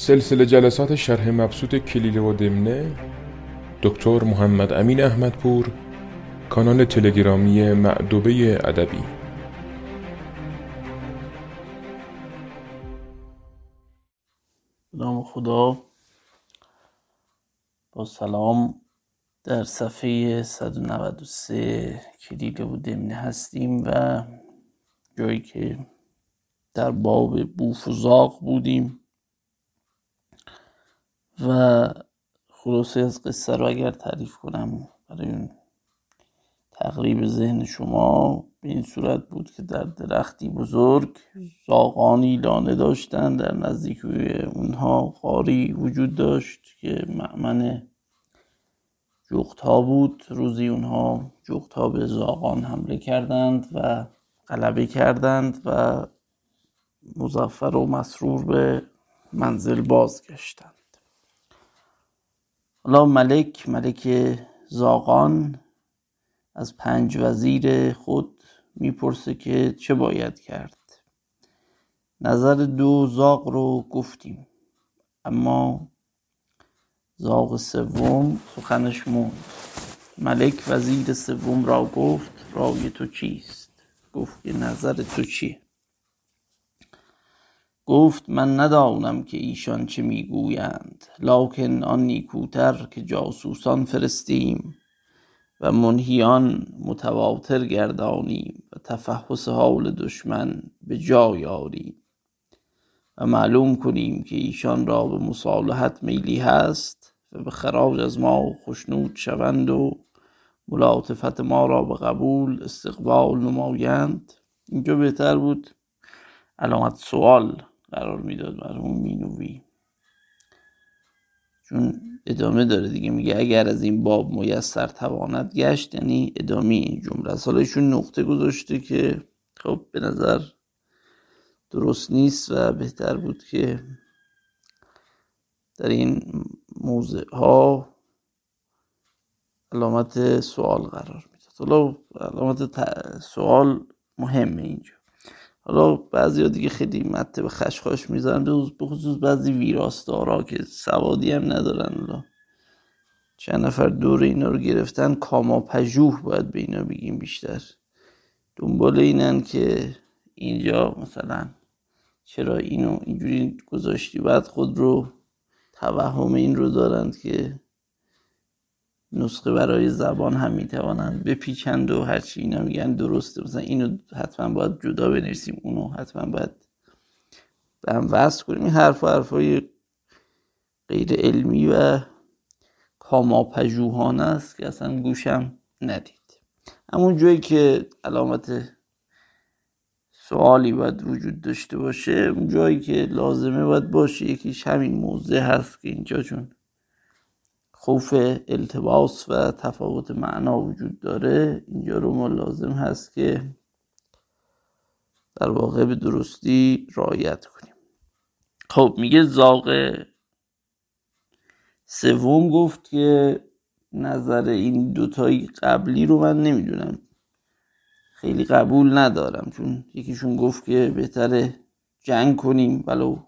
سلسله جلسات شرح مبسوط کلیله و دمنه دکتر محمد امین احمدپور کانال تلگرامی معدوبه ادبی. نام خدا. با سلام در صفحه 193 کلیله و دمنه هستیم و جایی که در باب بوف و زاق بودیم. و خلاصه از قصه رو اگر تعریف کنم برای اون تقریب ذهن شما به این صورت بود که در درختی بزرگ زاغانی لانه داشتن در نزدیک اونها قاری وجود داشت که معمن جغت بود. روزی اونها جغت به زاغان حمله کردند و غلبه کردند و مزفر و مسرور به منزل بازگشتند. حالا ملک ملک زاغان از پنج وزیر خود می‌پرسه که چه باید کرد. نظر دو زاغ رو گفتیم اما زاغ سوم سخنش موند. ملک وزیر سوم را گفت رای تو چیست؟ گفت که نظر تو چیه؟ گفت من ندانم که ایشان چه می‌گویند لکن آن نیکوتر که جاسوسان فرستیم و منهیان متواتر گردانیم و تفحص حال دشمن به جای آریم و معلوم کنیم که ایشان را به مصالحت میلی هست و به خراج از ما خشنود شوند و ملاطفت ما را به قبول استقبال نمایند. اینجا بهتر بود. علامت سوال. قرار می‌داد مرحوم مینوی. چون ادامه داره دیگه میگه اگر از این باب میسر تواند گشت یعنی ادامه این جمله از ایشون نقطه گذاشته که خب به نظر درست نیست و بهتر بود که در این موضع ها علامت سوال قرار می‌داد. حالا علامت سوال مهمه اینجا. حالا بعضی ها دیگه خیلی مته به خشخاش می‌زنن. به خصوص بعضی ویراستارا که سوادی هم ندارن. حالا چند نفر دور اینا رو گرفتن. کاما پژوه باید به اینا بگیم بیشتر. دنبال اینن که اینجا مثلا چرا اینو اینجوری گذاشتی. بعد خود رو توهم این رو دارند که نسخه برای زبان هم می‌توانند بپیچند و هرچی اینا میگن درسته مثلا اینو حتما باید جدا بنویسیم اونو حتما باید به هم وصل کنیم. این حرف و حرفای غیر علمی و کاماپژوهانه است که اصلا گوشم ندید. همون جایی که علامت سوالی باید وجود داشته باشه اون جایی که لازمه باید باشه یکیش همین موضع هست که اینجا چون خوف التباس و تفاوت معنا وجود داره. اینجا رو ما لازم هست که در واقع به درستی رعایت کنیم. خب میگه زاغ سوم گفت که نظر این دوتای قبلی رو من نمی‌دونم. خیلی قبول ندارم چون یکیشون گفت که بهتره جنگ کنیم ولو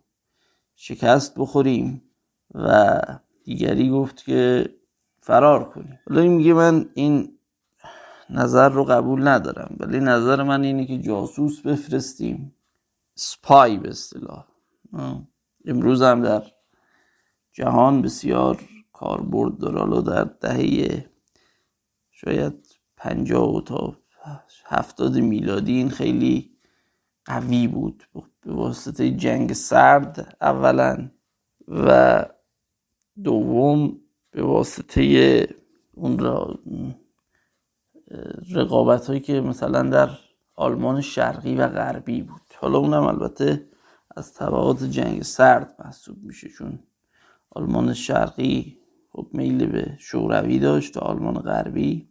شکست بخوریم و دیگری گفت که فرار کنیم. این میگه من این نظر رو قبول ندارم ولی نظر من اینه که جاسوس بفرستیم. سپای به اصطلاح. امروز هم در جهان بسیار کاربرد داره. حالا در دهه شاید پنجاه تا هفتاد میلادی این خیلی قوی بود. به واسطه جنگ سرد اولا. و دوم به واسطه اون را رقابت هایی که مثلا در آلمان شرقی و غربی بود. حالا اونم البته از طبعات جنگ سرد محسوب میشه چون آلمان شرقی خب میل به شوروی داشت و آلمان غربی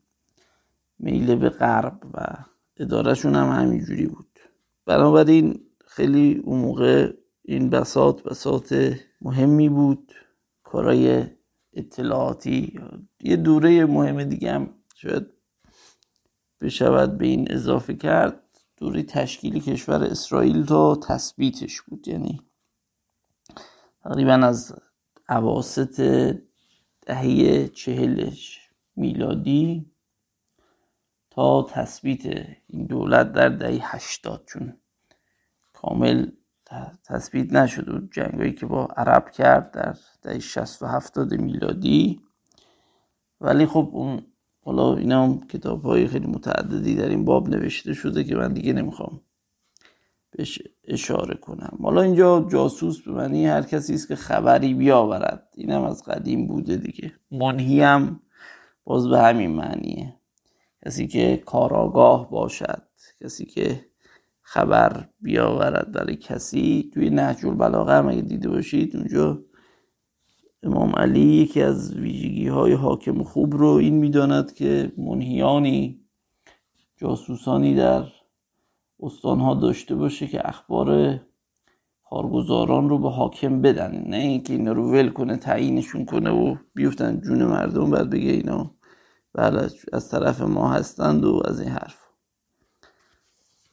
میل به غرب و ادارهشون هم همینجوری بود. بنابراین خیلی اون موقع این بساط بساط مهمی بود. کارای اطلاعاتی. یه دوره مهم دیگه هم شاید بشود به این اضافه کرد. دوره تشکیل کشور اسرائیل تا تثبیتش بود. یعنی تقریبا از عواست دهه چهلش میلادی تا تثبیت این دولت در دهه هشتاد. چون کامل تثبیت نشد و جنگایی که با عرب کرد در دهه شست و هفتاد میلادی. ولی خب اون حالا اینا هم کتاب های خیلی متعددی در این باب نوشته شده که من دیگه نمی‌خوام بهش اشاره کنم. حالا اینجا جاسوس به معنی هر کسی است که خبری بیاورد. اینم از قدیم بوده دیگه. منهی هم باز به همین معنیه. کسی که کاراگاه باشد کسی که خبر بیاورد. برای کسی توی نهج البلاغه هم اگه دیده باشید اونجا امام علی یکی از ویژگی های حاکم خوب رو این می‌داند که منهیانی جاسوسانی در استانها داشته باشه که اخبار کارگزاران رو به حاکم بدن. نه اینکه اینا رو ول کنه تعیینشون کنه و بیفتن جون مردم بعد بگه اینا بله از طرف ما هستند و از این حرف.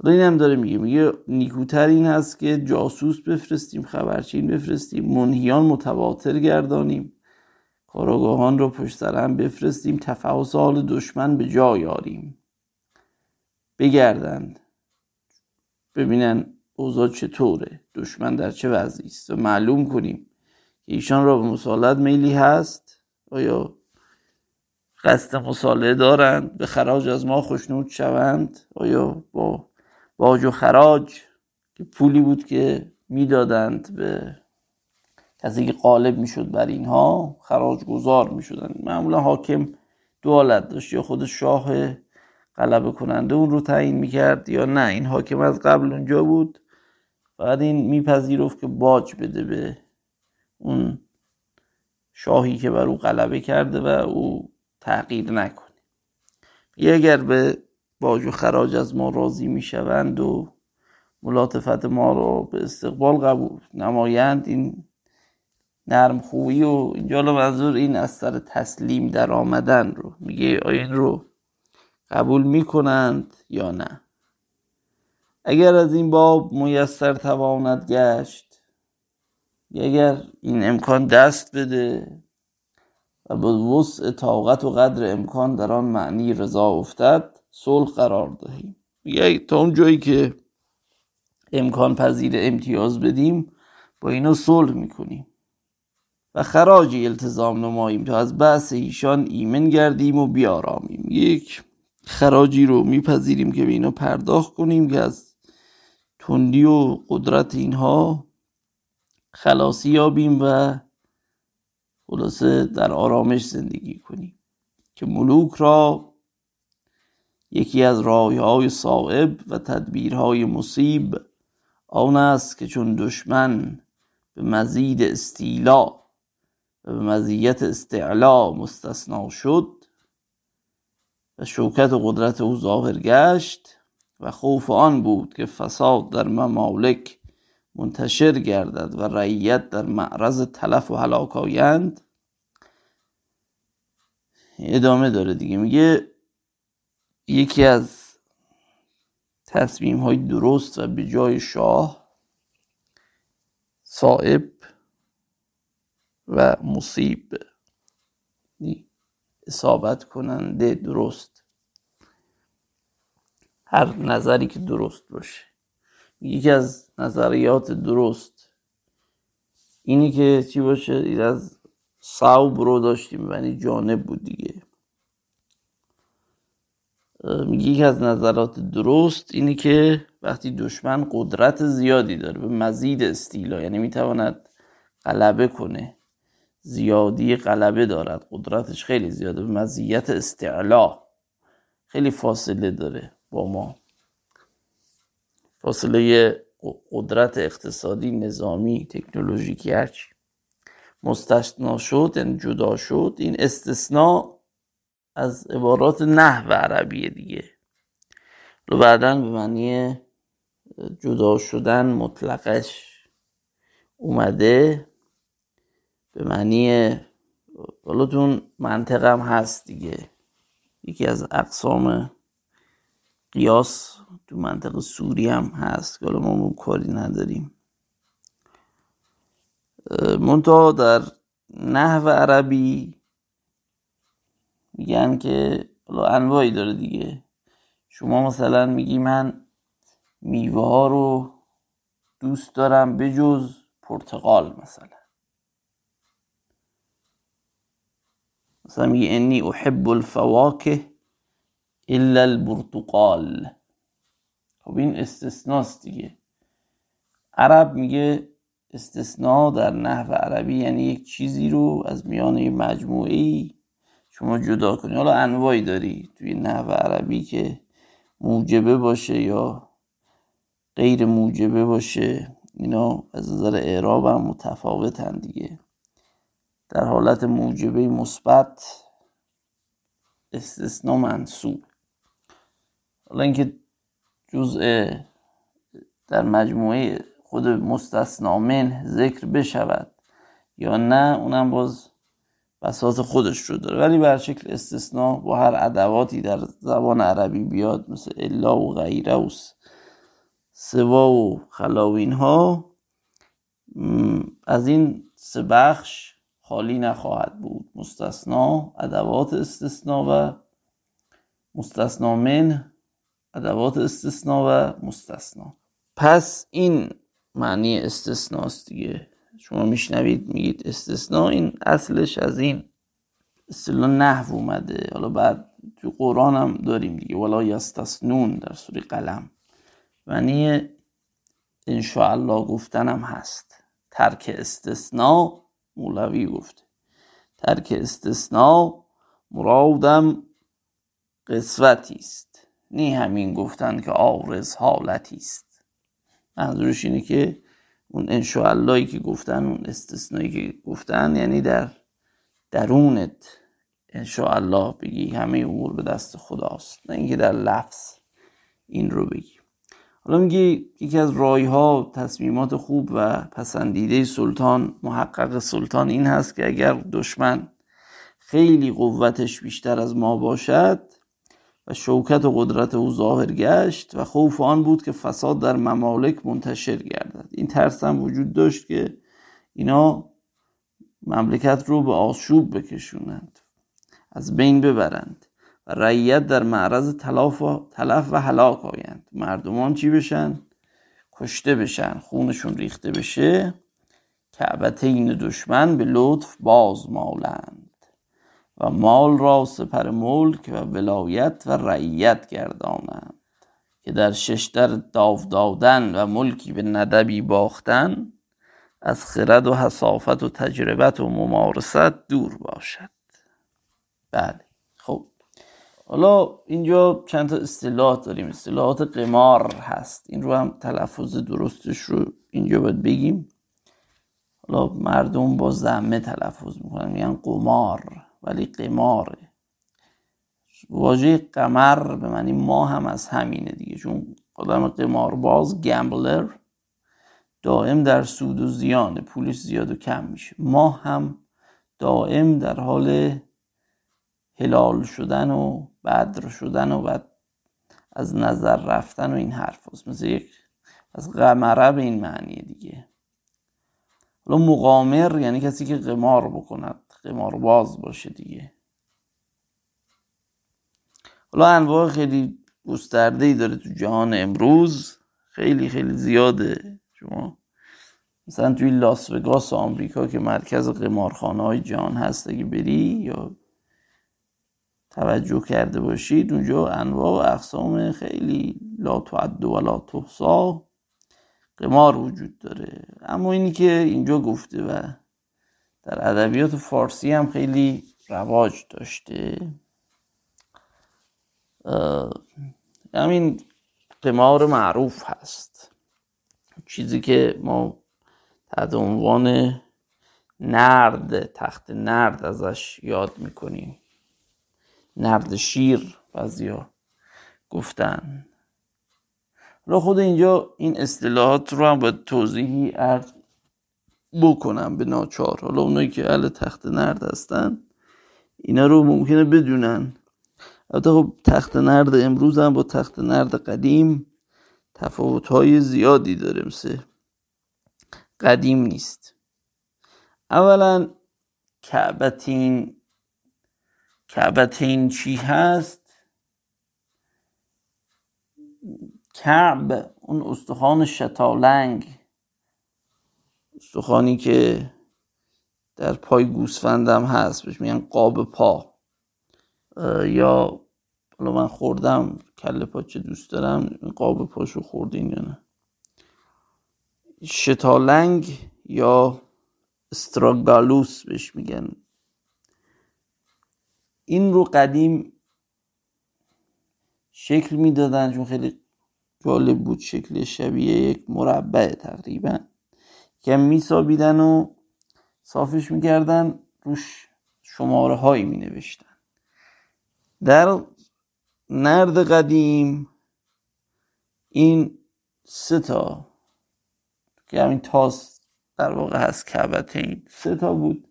این هم داره میگه میگه نیکوتر این هست که جاسوس بفرستیم خبرچین بفرستیم منهیان متواتر گردانیم کاراگاهان رو پشت سر هم بفرستیم تفحص دشمن به جا یاریم. بگردند. ببینن اوضاع چطوره دشمن در چه وضعی است. و معلوم کنیم که ایشان را به مسالت میلی هست. آیا قصد مصالحه دارند؟ به خراج از ما خوشنود شوند؟ آیا با باج و خراج که پولی بود که می‌دادند به کسی که غالب می‌شد بر اینها خراج گذار می‌شدن معمولا حاکم دو حالت داشت یا خود شاه غلبه کننده اون رو تعیین می‌کرد یا نه. این حاکم از قبل اونجا بود. بعد این میپذیرفت که باج بده به اون شاهی که بر او غلبه کرده و او تغییر نکنه. اگر به باج و خراج از ما راضی می‌شوند و ملاطفت ما رو به استقبال قبول نمایند. این نرم خوبی و اینجا منظور این از سر تسلیم در آمدن رو. میگه این رو قبول می‌کنند یا نه؟ اگر از این باب میسر تواند گشت اگر این امکان دست بده و به وسع طاقت و قدر امکان در آن معنی رضا افتد صلح قرار دهیم. میگه تا اون جایی که امکان پذیر امتیاز بدیم با اینا صلح می‌کنیم. و خراجی التزام نماییم تا از بحث ایشان ایمن گردیم و بیارامیم. یک خراجی رو میپذیریم که به اینا پرداخت کنیم که از تندی و قدرت اینها خلاصی یابیم و خلاصه در آرامش زندگی کنیم. که ملوک را یکی از های صائب و تدبیرهای مصیب آن است که چون دشمن به مزید استیلا و به مزیت استعلا مستثنا شد و شوکت و قدرت او ظاهر گشت و خوف آن بود که فساد در ممالک منتشر گردد و رعیت در معرض تلف و هلاک آیند. ادامه داره دیگه. میگه یکی از تصمیم های درست و به جای شاه صائب و مصیب اصابت کننده درست. هر نظری که درست باشه. یکی از نظریات درست اینی که چی باشه؟ این از صوب رو داشتیم یعنی جانب بود دیگه. میگه یکی از نظرات درست اینی که وقتی دشمن قدرت زیادی داره به مزید استیلا یعنی می‌تواند غلبه کنه زیادی غلبه دارد قدرتش خیلی زیاده به مزیت استعلا خیلی فاصله داره با ما. فاصله قدرت اقتصادی نظامی تکنولوژیکی هرچی. مستثنا شد یعنی جدا شد این استثناء از عبارات نحو عربیه دیگه. رو بعدا به معنی جدا شدن مطلقش اومده. به معنی حالا منطقه هست دیگه. یکی از اقسام قیاس تو منطقه سوری هم هست که ما کاری نداریم. منتها در نحو عربی میگن که انواعی داره دیگه. شما مثلا میگی من میوه ها رو دوست دارم بجز پرتقال مثلا. مثلا میگه انی احب الفواکه الا البرتقال. خب این استثناست دیگه. عرب میگه استثناء در نحو عربی یعنی یک چیزی رو از میان مجموعی شما جدا کنی. حالا انواعی داری توی نحو عربی که موجبه باشه یا غیر موجبه باشه اینا از نظر اعراب هم متفاوتن دیگه. در حالت موجبه مثبت استثنا منصوب حالا اینکه جزء در مجموعه خود مستثنا من ذکر بشود یا نه اونم باز بساط خودش رو داره. ولی بر شکل استثناء با هر ادواتی در زبان عربی بیاد مثل الا و غیره و سوا و خلاوین ها از این سه بخش خالی نخواهد بود. مستثنا ادوات استثنا و مستثنا من ادوات استثنا و مستثنا. پس این معنی استثناست دیگه. شما میشنوید میگید استثنا این اصلش از این اصطلاح نحو اومده. حالا بعد تو قرآن هم داریم دیگه. ولا یستثنون در سوره قلم. معنی انشاءالله گفتنم هست. ترک استثناء مولوی گفته. ترک استثناء مرادم قسوتی است. نی همین گفتن که آرز حالتی است. منظورش اینه که اون انشاءاللهی که گفتن اون استثنایی که گفتن یعنی در درونت انشاءالله بگی همه امور به دست خداست. نه اینکه در لفظ این رو بگی. حالا میگه یکی از رای ها تصمیمات خوب و پسندیده سلطان محقق سلطان این هست که اگر دشمن خیلی قوتش بیشتر از ما باشد و شوکت و قدرت او ظاهر گشت و خوف آن بود که فساد در ممالک منتشر گردد. این ترس هم وجود داشت که اینا مملکت رو به آشوب بکشونند از بین ببرند و رعیت در معرض تلاف و, تلف و هلاک آیند. مردمان چی بشن؟ کشته بشن خونشون ریخته بشه. کعبتین دشمن به لطف باز مالند. و مال را سپر ملک و ولایت و رعیت گردانند که در ششتر داو دادن و ملکی به ندبی باختن از خرد و حصافت و تجربت و ممارست دور باشد. بله خب. حالا اینجا چند تا اصطلاح داریم. اصطلاحات قمار هست. این رو هم تلفظ درستش رو اینجا باید بگیم. حالا مردم با زمه تلفظ می‌کنن میگن قمار. ولی قماره واژه قمر به معنی ما هم از همینه دیگه. چون آدم قمارباز گمبلر دائم در سود و زیان پولش زیاد و کم میشه. ما هم دائم در حال هلال شدن و بدر شدن و بعد از نظر رفتن و این حرف هست. مثل یک از قمره به این معنی دیگه. حالا مقامر یعنی کسی که قمار بکند. قمار باز باشه دیگه. حالا انواع خیلی گسترده ای داره تو جهان امروز. خیلی خیلی زیاده. شما مثلا توی لاس وگاس آمریکا که مرکز قمارخانه های جهان هست اگه بری یا توجه کرده باشید اونجا انواع و اقسام خیلی لا تعد و لا تحصا قمار وجود داره. اما اینی که اینجا گفته و در ادبیات فارسی هم خیلی رواج داشته. همین قمار معروف هست. چیزی که ما تحت عنوان نرد تخت نرد ازش یاد می‌کنیم. نرد شیر بعضیا گفتن. را خود اینجا این اصطلاحات رو هم باید توضیحی عرض بکنم به ناچار. حالا اونایی که اهل تخت نرد هستن اینا رو ممکنه بدونن. البته خب تخت نرد امروز هم با تخت نرد قدیم تفاوت های زیادی داره مثل قدیم نیست. اولا کعبتین کعبتین چی هست؟ کعب اون استخوان شتالنگ. استخوانی که در پای گوسفندم هست بهش میگن قاب پا. یا حالا من خوردم کله پاچه دوست دارم قاب پاشو خوردین یا نه؟ شتالنگ یا استراگالوس بهش میگن. این رو قدیم شکل می‌دادن چون خیلی جالب بود شکل شبیه یک مربع تقریبا. که میسابیدن و صافش می‌کردن روش شماره هایی می نوشتن در نرد قدیم این سه تا که همین تاس در واقع هست کعبتین سه تا بود.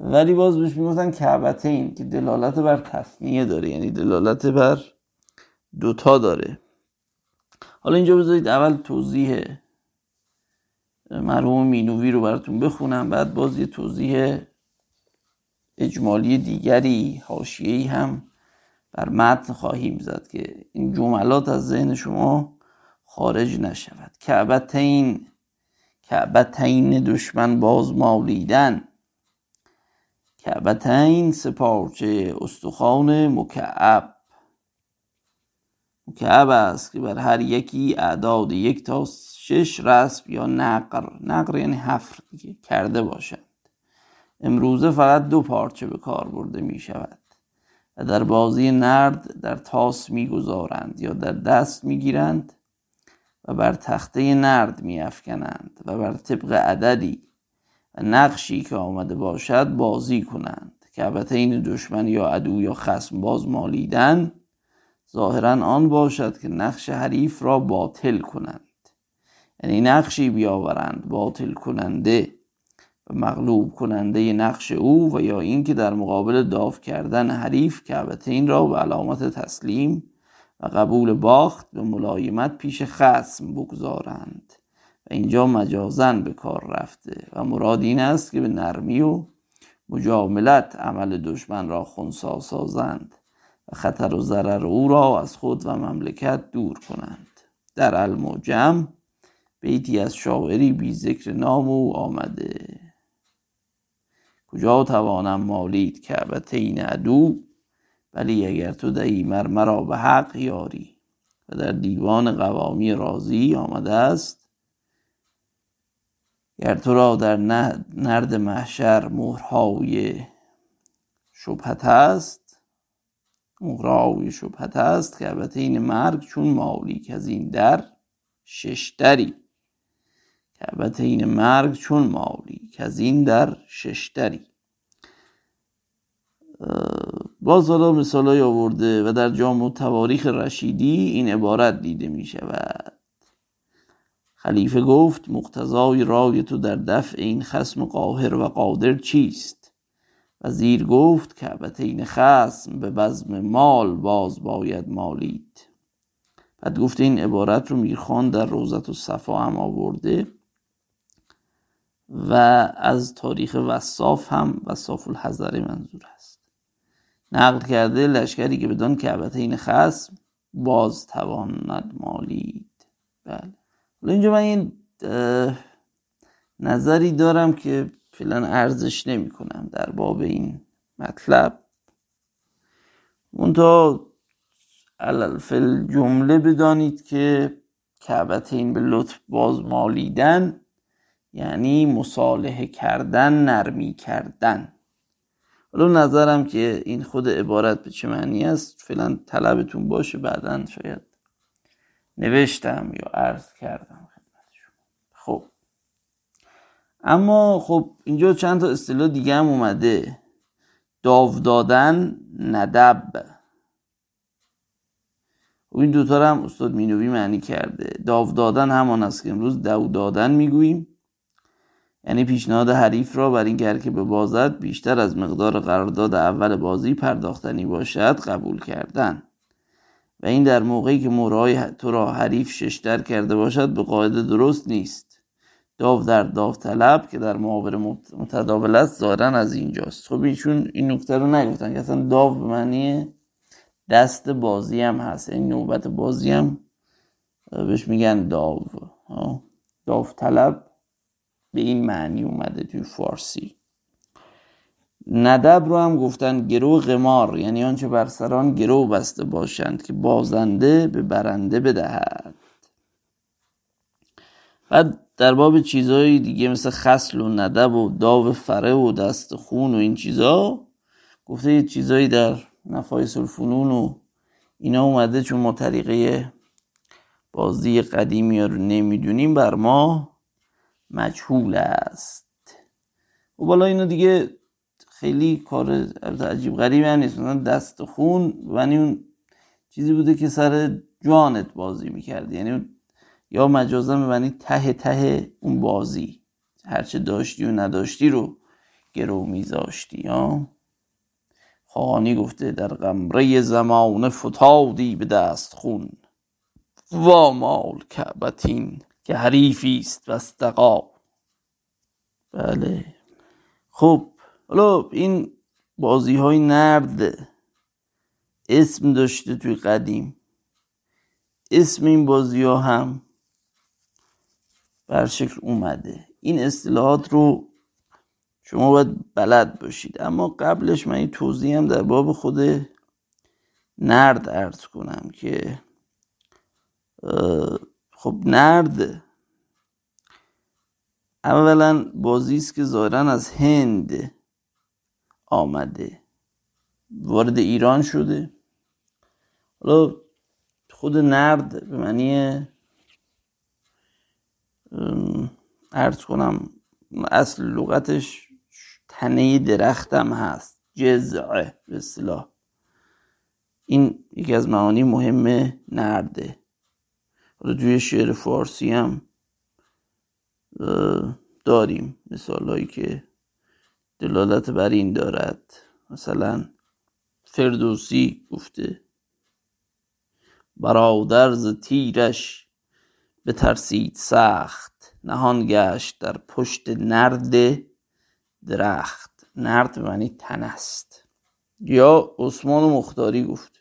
ولی باز بهش می‌گفتن کعبتین که دلالت بر تصنیه داره یعنی دلالت بر دوتا داره. حالا اینجا بذارید اول توضیح مرحوم مینوی رو براتون بخونم. بعد باز یه توضیح اجمالی دیگری حاشیه‌ای هم بر متن خواهیم زد که این جملات از ذهن شما خارج نشود. کعبتین کعبتین دشمن باز مالیدن. کعبتین سپارچه استخوان مکعب. مکعب است که بر هر یکی اعداد یک تا شش رسم یا نقر. نقر یعنی حفر کرده باشند. امروزه فقط دو پارچه به کار برده می شود و در بازی نرد در تاس می گذارند یا در دست می گیرند و بر تخته نرد می افکنند و بر طبق عددی و نقشی که آمده باشد بازی کنند که البته این دشمن یا عدو یا خسم باز مالیدن ظاهرا آن باشد که نقش حریف را باطل کنند. یعنی نقشی بیاورند باطل کننده و مغلوب کننده نقش او و یا اینکه در مقابل داف کردن حریف این را به علامت تسلیم و قبول باخت به ملایمت پیش خسم بگذارند. و اینجا مجازن به کار رفته و مراد این است که به نرمی و مجاملت عمل دشمن را خونسا سازند. خطر و ضرر او را از خود و مملکت دور کنند. در الموجم بیتی از شاعری بی ذکر نام او آمده. کجا توانم مالید کعبتین عدو؟ ولی اگر تو دهی مرمرا به حق یاری. و در دیوان قوامی رازی آمده است. گر تو را در نرد محشر مهرهای شبهت است مهرهای شبهت است که این مرگ چون مالی از این در ششتری که این مرگ چون مالی که از این در ششتری باز حالا مثال های آورده و در جامع تواریخ رشیدی این عبارت دیده می شود. خلیفه گفت مقتضای رای تو در دفع این خسم قاهر و قادر چیست؟ وزیر گفت که این خسم به بزم مال باز باید مالید. بعد گفته این عبارت رو میرخان در روزت و صفا هم آورده و از تاریخ وصاف هم وصاف الحضر منظور است. نقل کرده لشکری که بدان این خسم باز تواند مالید. بله. اینجا من این نظری دارم که فعلا ارزش نمی کنم در باب این مطلب. منتها فل جمله بدانید که این به لطف باز مالیدن یعنی مصالحه کردن نرمی کردن. حالا نظرم که این خود عبارت به چه معنی است فعلا طلبتون باشه بعدا شاید نوشتم یا عرض کردم خدمت شما خب اما خب اینجا چند تا اصطلاح دیگه هم اومده. داو دادن ندب. و این دوتا هم استاد مینوی معنی کرده. داو دادن همان است که امروز دو دادن می‌گوییم. یعنی پیشنهاد حریف را بر این به بازد بیشتر از مقدار قرارداد اول بازی پرداختنی باشد قبول کردن. و این در موقعی که مورای تو را حریف ششتر کرده باشد به قاعده درست نیست. داو در داوطلب که در محاور متداول است ظاهرا از اینجاست. خب ایشون این نکته رو نگفتن که اصلا داو به معنی دست بازی هم هست. این نوبت بازی هم بهش میگن داو. داوطلب به این معنی اومده توی فارسی. ندب رو هم گفتن گرو قمار. یعنی آنچه بر سران گرو بسته باشند که بازنده به برنده بدهد. بعد در باب چیزهای دیگه مثل خسل و ندب و داو فره و دست خون و این چیزا گفته یه چیزایی در نفایس الفنون و اینا اومده چون ما طریقه بازی قدیمی رو نمی‌دونیم بر ما مجهول است. و بالا اینا دیگه خیلی کار عجیب غریبی هم نیست. مثلا دست خون و اون چیزی بوده که سر جانت بازی می‌کردی. یعنی یا مجازا معنی ته ته اون بازی. هرچه داشتی و نداشتی رو گرو میذاشتی یا خانی گفته در قمره زمان فتادی به دست خون. و مال کعبتین که حریفی است و بله. خب حالا این بازی های نرد اسم داشته توی قدیم. اسم این بازی ها هم بر شکل اومده. این اصطلاحات رو شما باید بلد باشید. اما قبلش من این توضیح هم در باب خود نرد ارز کنم که خب نرد اولا بازی است که ظاهرا از هند آمده. وارد ایران شده. حالا خود نرد به معنی ارز کنم اصل لغتش تنه درختم هست. جزعه به اصطلاح. این یکی از معانی مهم نرده. حالا توی شعر فارسی هم داریم مثال هایی که دلالت بر این دارد. مثلا فردوسی گفته برادر ز تیرش بترسید سخت نهان گشت در پشت نرد درخت. نرد معنی تن است. یا عثمان مختاری گفت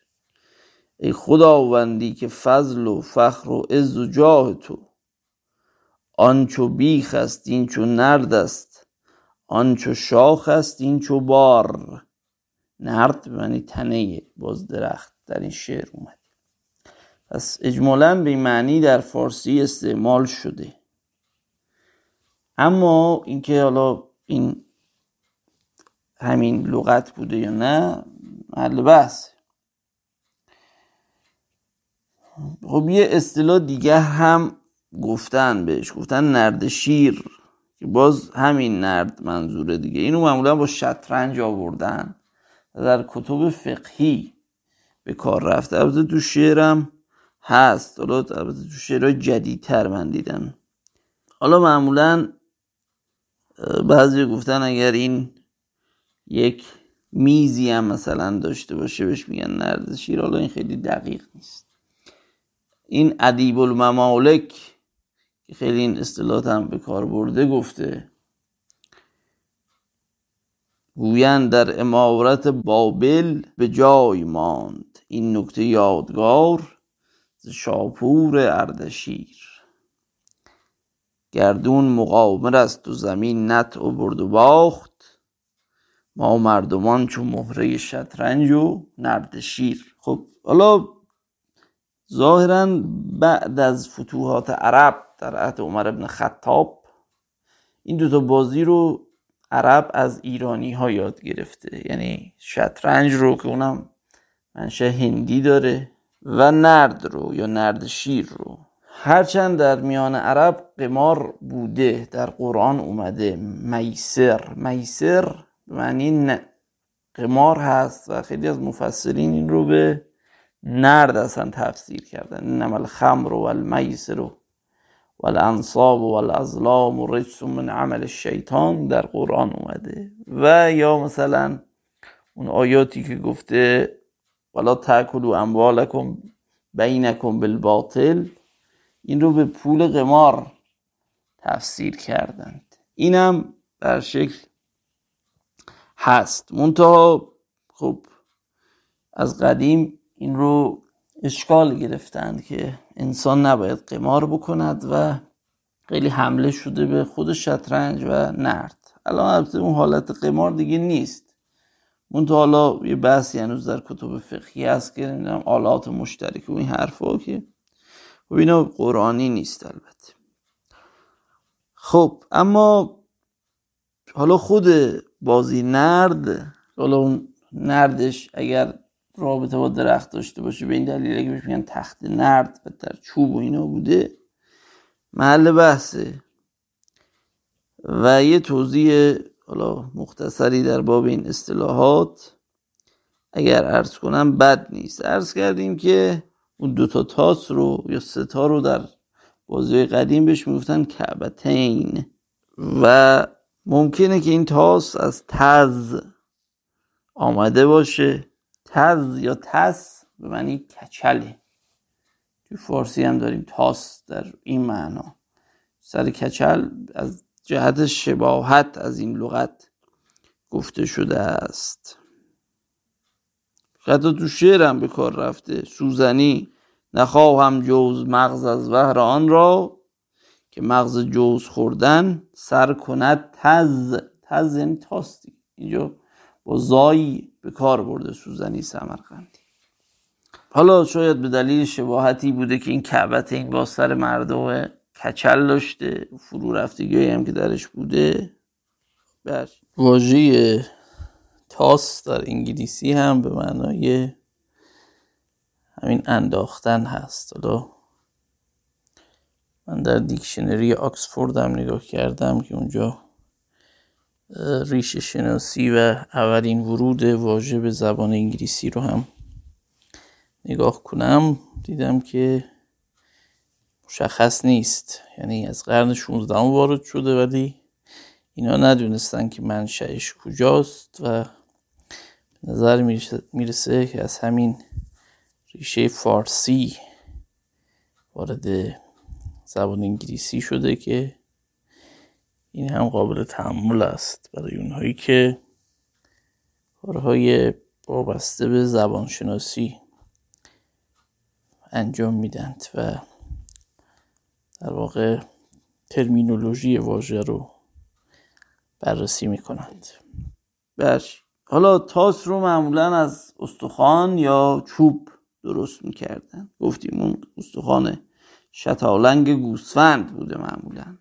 ای خداوندی که فضل و فخر و عز و جاه تو آنچو بیخ است این چو نرد است آنچو شاخ است این چو بار. نرد معنی تنه باز درخت در این شعر اومد. پس اجمالا به معنی در فارسی استعمال شده. اما اینکه حالا این همین لغت بوده یا نه محل بحث. خب یه اصطلاح دیگه هم گفتن بهش گفتن نرد شیر که باز همین نرد منظوره دیگه. اینو معمولا با شطرنج آوردن. در کتب فقهی به کار رفته. البته تو شعرم هست. حالا البته تو شعرهای جدیدتر من دیدم. حالا معمولا بعضی گفتن اگر این یک میزی هم مثلا داشته باشه بهش میگن نرد شیر حالا این خیلی دقیق نیست. این ادیب الممالک که خیلی این اصطلاحات هم به کار برده گفته گویند در امارت بابل به جای ماند. این نکته یادگار شاپور اردشیر. گردون مقامر است و زمین نت و برد و باخت. ما مردمان چون مهره شطرنج و نردشیر. خب حالا ظاهرا بعد از فتوحات عرب در عهد عمر ابن خطاب این دوتا بازی رو عرب از ایرانی ها یاد گرفته. یعنی شطرنج رو که اونم منشه هندی داره. و نرد رو یا نرد شیر رو. هرچند در میان عرب قمار بوده در قرآن اومده میسر. میسر معنی قمار هست و خیلی از مفسرین این رو به نرد اصلا تفسیر کردن. انما الخمر و المیسر و الانصاب و الازلام و رجس من عمل الشیطان در قرآن اومده. و یا مثلا اون آیاتی که گفته ولا تاکلوا اموالکم بینکم بالباطل. این رو به پول قمار تفسیر کردند. اینم بر شکل هست. منتها خب از قدیم این رو اشکال گرفتند که انسان نباید قمار بکند و خیلی حمله شده به خود شطرنج و نرد. الان البته اون حالت قمار دیگه نیست. منتها حالا یه بحثی هنوز در کتب فقهی هست که نمی‌دونم آلات مشترک و این حرفا که خب اینا قرآنی نیست البته. خب اما حالا خود بازی نرد حالا اون نردش اگر رابطه با درخت داشته باشه به این دلیل که میگن تخت نرد و در چوب و اینا بوده محل بحثه. و یه توضیح حالا مختصری در باب این اصطلاحات اگر عرض کنم بد نیست. عرض کردیم که اون دوتا تاس رو یا ستا رو در بازی قدیم بهش می‌گفتن کعبتین. و ممکنه که این تاس از تز آمده باشه. تز یا تس به معنی کچله. تو فارسی هم داریم تاس در این معنا. سر کچل از جهت شباهت از این لغت گفته شده است. حتی تو شعرم به کار رفته. سوزنی نخواهم جوز مغز از وهر آن را که مغز جوز خوردن سر کند تز تز یعنی تاستی. اینجا با زایی به کار برده سوزنی سمرقندی. حالا شاید به دلیل شباهتی بوده که این کعبت این با سر مردم کچل داشته فرو رفتگی هم که درش بوده. بر واژه تاس در انگلیسی هم به معنای همین انداختن هست. حالا من در دیکشنری آکسفورد هم نگاه کردم که اونجا ریش شناسی و اولین ورود واژه به زبان انگلیسی رو هم نگاه کنم. دیدم که مشخص نیست. یعنی از قرن 16 وارد شده ولی اینا ندونستن که منشأش کجاست و نظر می‌رسه که از همین ریشه فارسی وارد زبان انگلیسی شده که این هم قابل تحمل است برای اونهایی که کارهای وابسته به زبانشناسی انجام میدند و در واقع ترمینولوژی واژه رو بررسی می‌کنند. بش حالا تاس رو معمولا از استخوان یا چوب درست می‌کردن. گفتیم اون استخوان شتالنگ گوسفند بوده معمولا.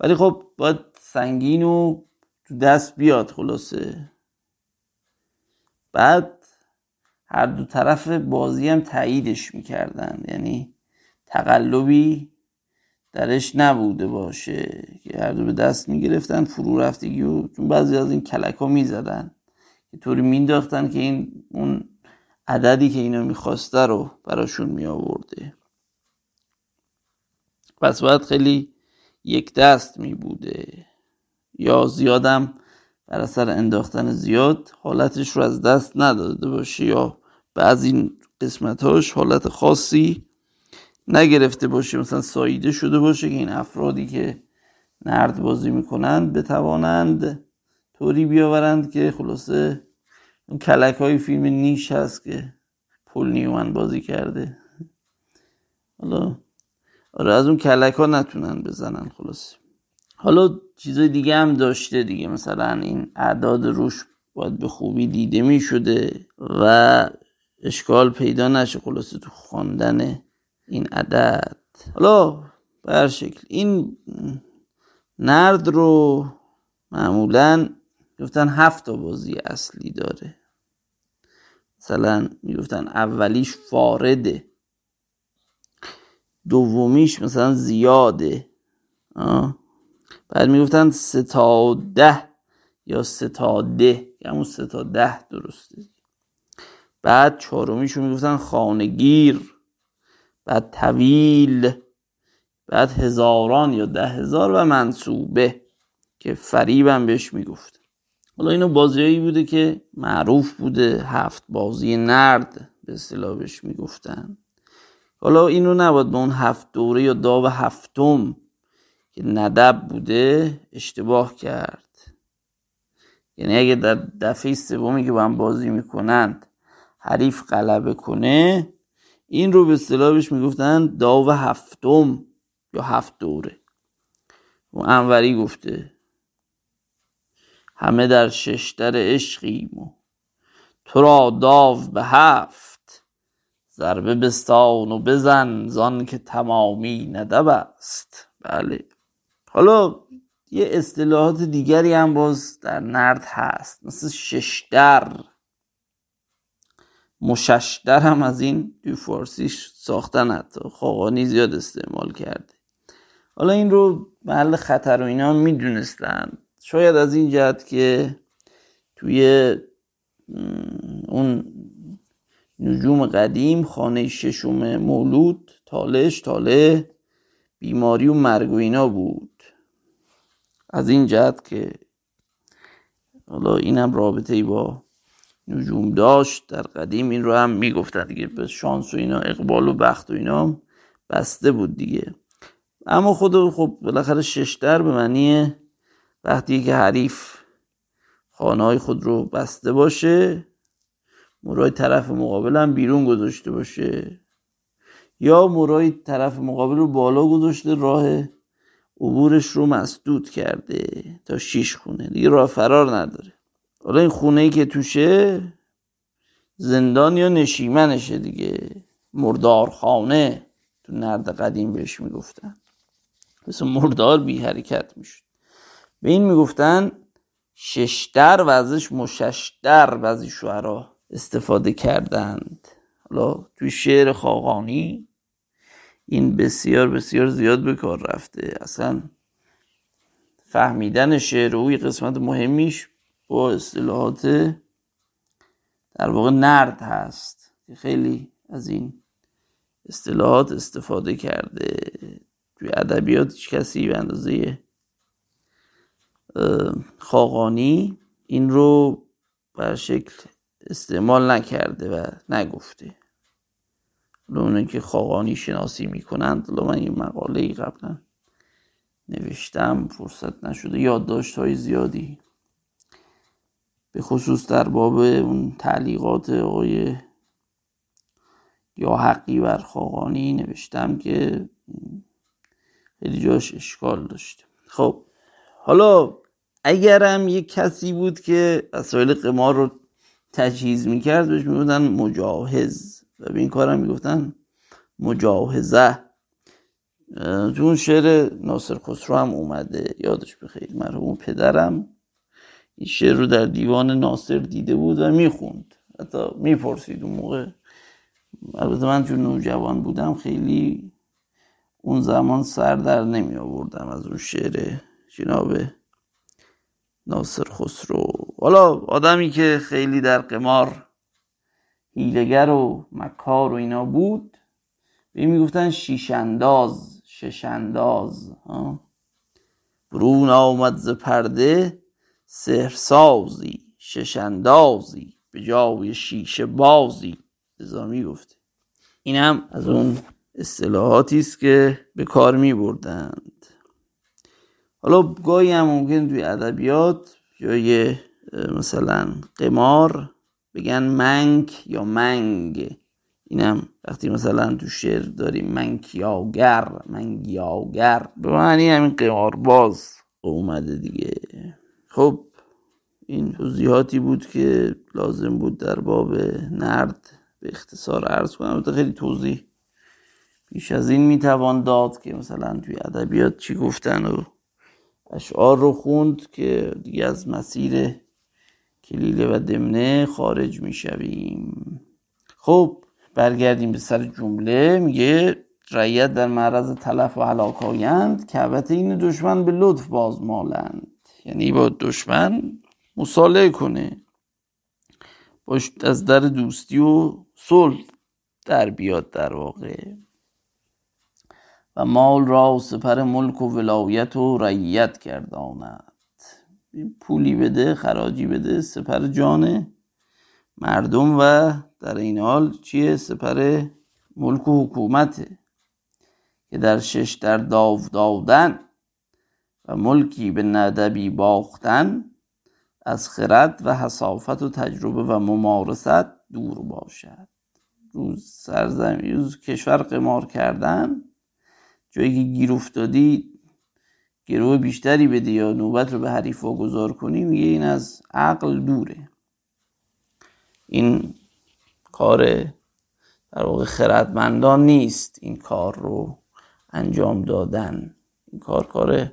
ولی خب باید سنگین و تو دست بیاد خلاصه. بعد هر دو طرف بازی هم تاییدش می‌کردن. یعنی تقلبی درش نبوده باشه که هر دو به دست می‌گرفتن فرو رفتگی و چون بعضی از این کلک ها می‌زدن که طوری مینداختن که این اون عددی که اینا می‌خواسته رو براشون میآورده. پس باید خیلی یک دست می بوده یا زیادم بر اثر انداختن زیاد حالتش رو از دست نداده باشه یا بعض این قسمتاش حالت خاصی نگرفته باشه مثلا ساییده شده باشه که این افرادی که نرد بازی می‌کنند بتوانند طوری بیاورند که خلاصه اون کلک های فیلم نیش هست که پول نیومن بازی کرده. حالا آره از اون کلک ها نتونن بزنن خلاص حالا چیزای دیگه هم داشته دیگه مثلا این اعداد روش باید به خوبی دیده می شده و اشکال پیدا نشه خلاصه تو خواندن این عدد. حالا بر شکل این نرد رو معمولا گفتن هفت تا بازی اصلی داره. مثلا می‌گفتن اولیش فارده. دومیش مثلا زیاده. آه. بعد می‌گفتن سه تا ده یا سه تا ده. همون سه تا ده درسته. بعد چهارمیش رو می‌گفتن خانگیر. بعد طویل بعد هزاران یا ده هزار و منصوبه که فریبم بهش می‌گفت. حالا اینو بازیایی بوده که معروف بوده هفت بازی نرد به اصطلاح بهش می‌گفتن. حالا اینو نباید به اون هفت دوره یا داو هفتم که ندب بوده اشتباه کرد. یعنی اگه در دفعه سومی که با هم بازی می‌کنند حریف غلبه کنه این رو به اصطلاح بهش می‌گفتن داو هفتم یا هفت دوره. و انوری گفته همه در ششتر عشقیم و تو را داو به هفت ضربه بستان و بزن زان که تمامی ندب است. بله. حالا یه اصطلاحات دیگری هم باز در نرد هست مثل ششدر. مششدر هم از این توی فارسیش ساختن حتی. خاقانی زیاد استعمال کرده حالا این رو محل خطر و اینا می‌دونستن. شاید از این جهت که توی اون نجوم قدیم خانه ششم مولود تالش تاله بیماری و مرگ و اینا بود. از این جهت که حالا اینم رابطه ای با نجوم داشت. در قدیم این رو هم می‌گفتن دیگه به شانس و اینا اقبال و بخت و اینا بسته بود دیگه. اما خود خب بالاخره ششتر به معنی وقتی که حریف خانه های خود رو بسته باشه مورای طرف مقابل هم بیرون گذاشته باشه. یا مورای طرف مقابل رو بالا گذاشته راه عبورش رو مسدود کرده تا شیش خونه. دیگه راه فرار نداره. حالا این خونه ای که توشه زندان یا نشیمنشه دیگه. مردارخانه تو نرد قدیم بهش می‌گفتن. مثل مردار بی حرکت می‌شد. به این می‌گفتن ششتر و ازش مششتر بعضی شعرا استفاده کردند. حالا توی شعر خاقانی این بسیار بسیار زیاد به کار رفته. اصلا فهمیدن شعر او قسمت مهمیش با اصطلاحات در واقع نرد هست که خیلی از این اصطلاحات استفاده کرده. توی ادبیات هیچ کسی به اندازه خاقانی این رو بر شکل استعمال نکرده و نگفته. اونه که خاقانی شناسی می‌کنند من این مقاله قبلا نوشتم فرصت نشده یادداشت های زیادی به خصوص در باب اون تعلیقات آقای یا حقی بر خاقانی نوشتم که خیلی جاش اشکال داشته خب حالا اگرم یک کسی بود که وسایل قمار رو تجهیز می‌کرد بهش می‌گفتن مجاهز. و به این کارم می‌گفتن مجاهزه. تو اون شعر ناصر خسرو هم اومده. یادش بخیر مرحوم پدرم. این شعر رو در دیوان ناصر دیده بود و می‌خوند. حتی می‌پرسید اون موقع. البته من چون نوجوان بودم خیلی اون زمان سر در نمی آوردم از اون شعر جناب ناصر خسرو. حالا آدمی که خیلی در قمار هیلگر و مکار و اینا بود به می‌گفتن شیشنداز ششنداز برون آمد ز پرده سهرسازی ششندازی به جای شیشه بازی. نظامی گفته این هم از اون اصطلاحاتی است که به کار می بردند حالا گاهی هم ممکن توی ادبیات جای مثلا قمار بگن منک یا منگ. اینم وقتی مثلا تو شعر داریم منکیاگر منگیاگر. به معنی همین قمار باز اومده دیگه. خب این توضیحاتی بود که لازم بود در باب نرد به اختصار عرض کنم. خیلی توضیح بیش از این می‌توان داد که مثلا توی ادبیات چی گفتن و اشعار رو خوند که دیگه از مسیر کلیله و دمنه خارج می‌شویم. خب برگردیم به سر جمله. میگه رعیت در معرض تلف و هلاک آیند که این دشمن به لطف باز مالند. یعنی با دشمن مصالحه کنه. باش از در دوستی و صلح در بیاد در واقع. و مال را سپر ملک و ولایت و رعیت گرداند پولی بده خراجی بده سپر جان مردم و در این حال چیه؟ سپر ملک و حکومته که در شش در داو دادن. ملکی به ندبی باختن از خرد و حصافت و تجربه و ممارست دور باشد. روز سرزمین روز کشور قمار کردن. جایی که گیر افتادی گروه بیشتری بدی یا نوبت رو به حریف واگذار کنی میگه این از عقل دوره. این کار در واقع خردمندان نیست این کار رو انجام دادن. این کار کار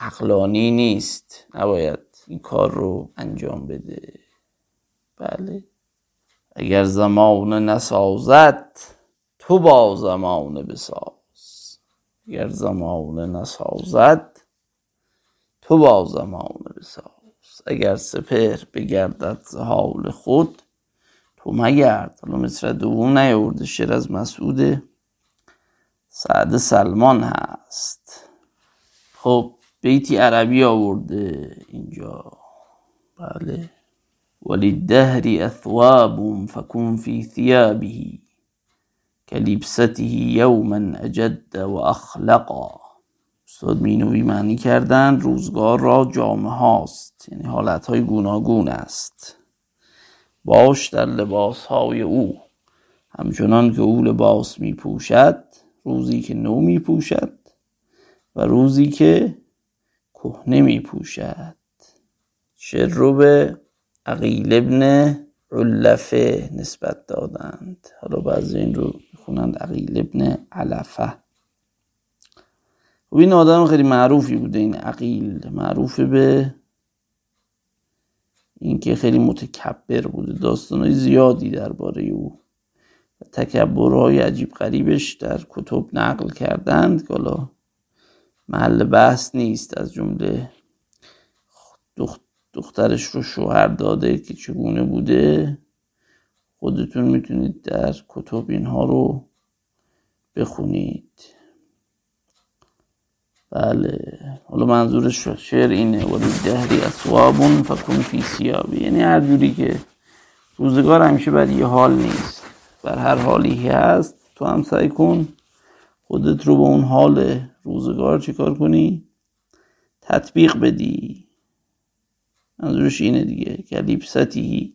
عقلانی نیست. نباید این کار رو انجام بده. بله. اگر زمان نسازد تو با زمان بساز. اگر زمان نسازد تو با زمان بساز. اگر سپر بگردد حال خود تو مگرد. حالا مصر دوم نیاورده شعر از مسعود سعد سلمان هست. خب بیتی عربی آورده اینجا. بله. وللدهر اثواب فکن فی ثیابه کلیبسته یوما اجد و اخلقا. استاد مینوی معنی کردن روزگار را جامعه هاست. یعنی حالت های گوناگون است. باش در لباس های او. همچنان که او لباس می پوشد روزی که نو می پوشد و روزی که کهنه می پوشد شعر رو به عقیل ابن علفه نسبت دادند. حالا بعضی این رو می‌خونند عقیل ابن علفه. و این آدم خیلی معروفی بوده این عقیل. معروف به اینکه خیلی متکبر بوده. داستانهای زیادی درباره او. و تکبرهای عجیب غریبش در کتب نقل کردند که محل بحث نیست از جمله دخترش رو شوهر داده که چگونه بوده. خودتون می‌تونید در کتب اینها رو بخونید. بله. حالا منظورش شعر اینه. ولی دهری اسوابون فکن فی سیابی. یعنی هر جوری که روزگار همیشه بر یه حال نیست. بر هر حالی هست تو هم سعی کن خودت رو به اون حال روزگار چیکار کنی؟ تطبیق بدی. منظورش اینه دیگه کلیبستی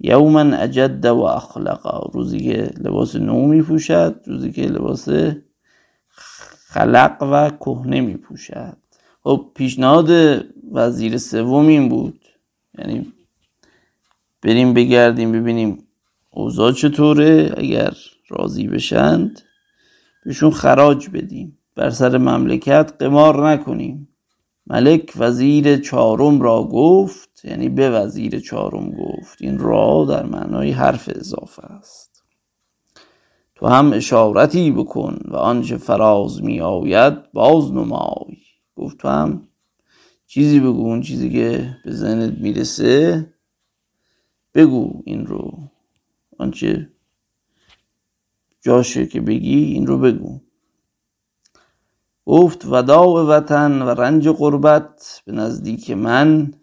یوما اجد و اخلقا روزی که لباس نو می پوشد روزی که لباس خلق و کهنه می پوشد خب پیشنهاد وزیر سوم این بود. یعنی بریم بگردیم ببینیم اوضاع چطوره اگر راضی بشند. بهشون خراج بدیم. بر سر مملکت قمار نکنیم. ملک وزیر چهارم را گفت یعنی به وزیر چهارم گفت. این را در معنای حرف اضافه است. تو هم اشارتی بکن و آنچه فراز می آید باز نمای. گفت تو هم چیزی بگو اون چیزی که به ذهنت می‌رسه بگو این رو. آنچه جاشه که بگی این رو بگو. گفت وداع وطن و رنج غربت به نزدیک من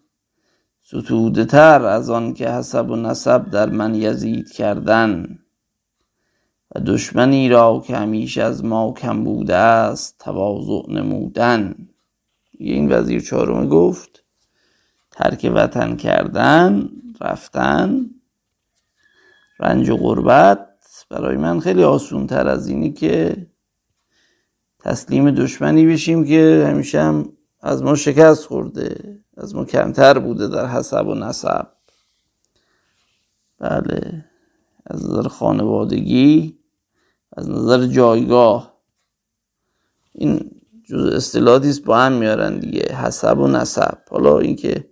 ستوده تر از آن که حسب و نسب در من یزید کردن. و دشمنی را که همیشه از ما کم بوده است تواضع نمودن. این وزیر چهارم گفت ترک وطن کردن رفتن رنج و غربت برای من خیلی آسون تر از اینی که تسلیم دشمنی بشیم که همیشه هم از ما شکست خورده از ما کمتر بوده در حسب و نسب. بله از نظر خانوادگی از نظر جایگاه. این جز اصطلاحاتی است با هم میارن دیگه حسب و نسب. حالا اینکه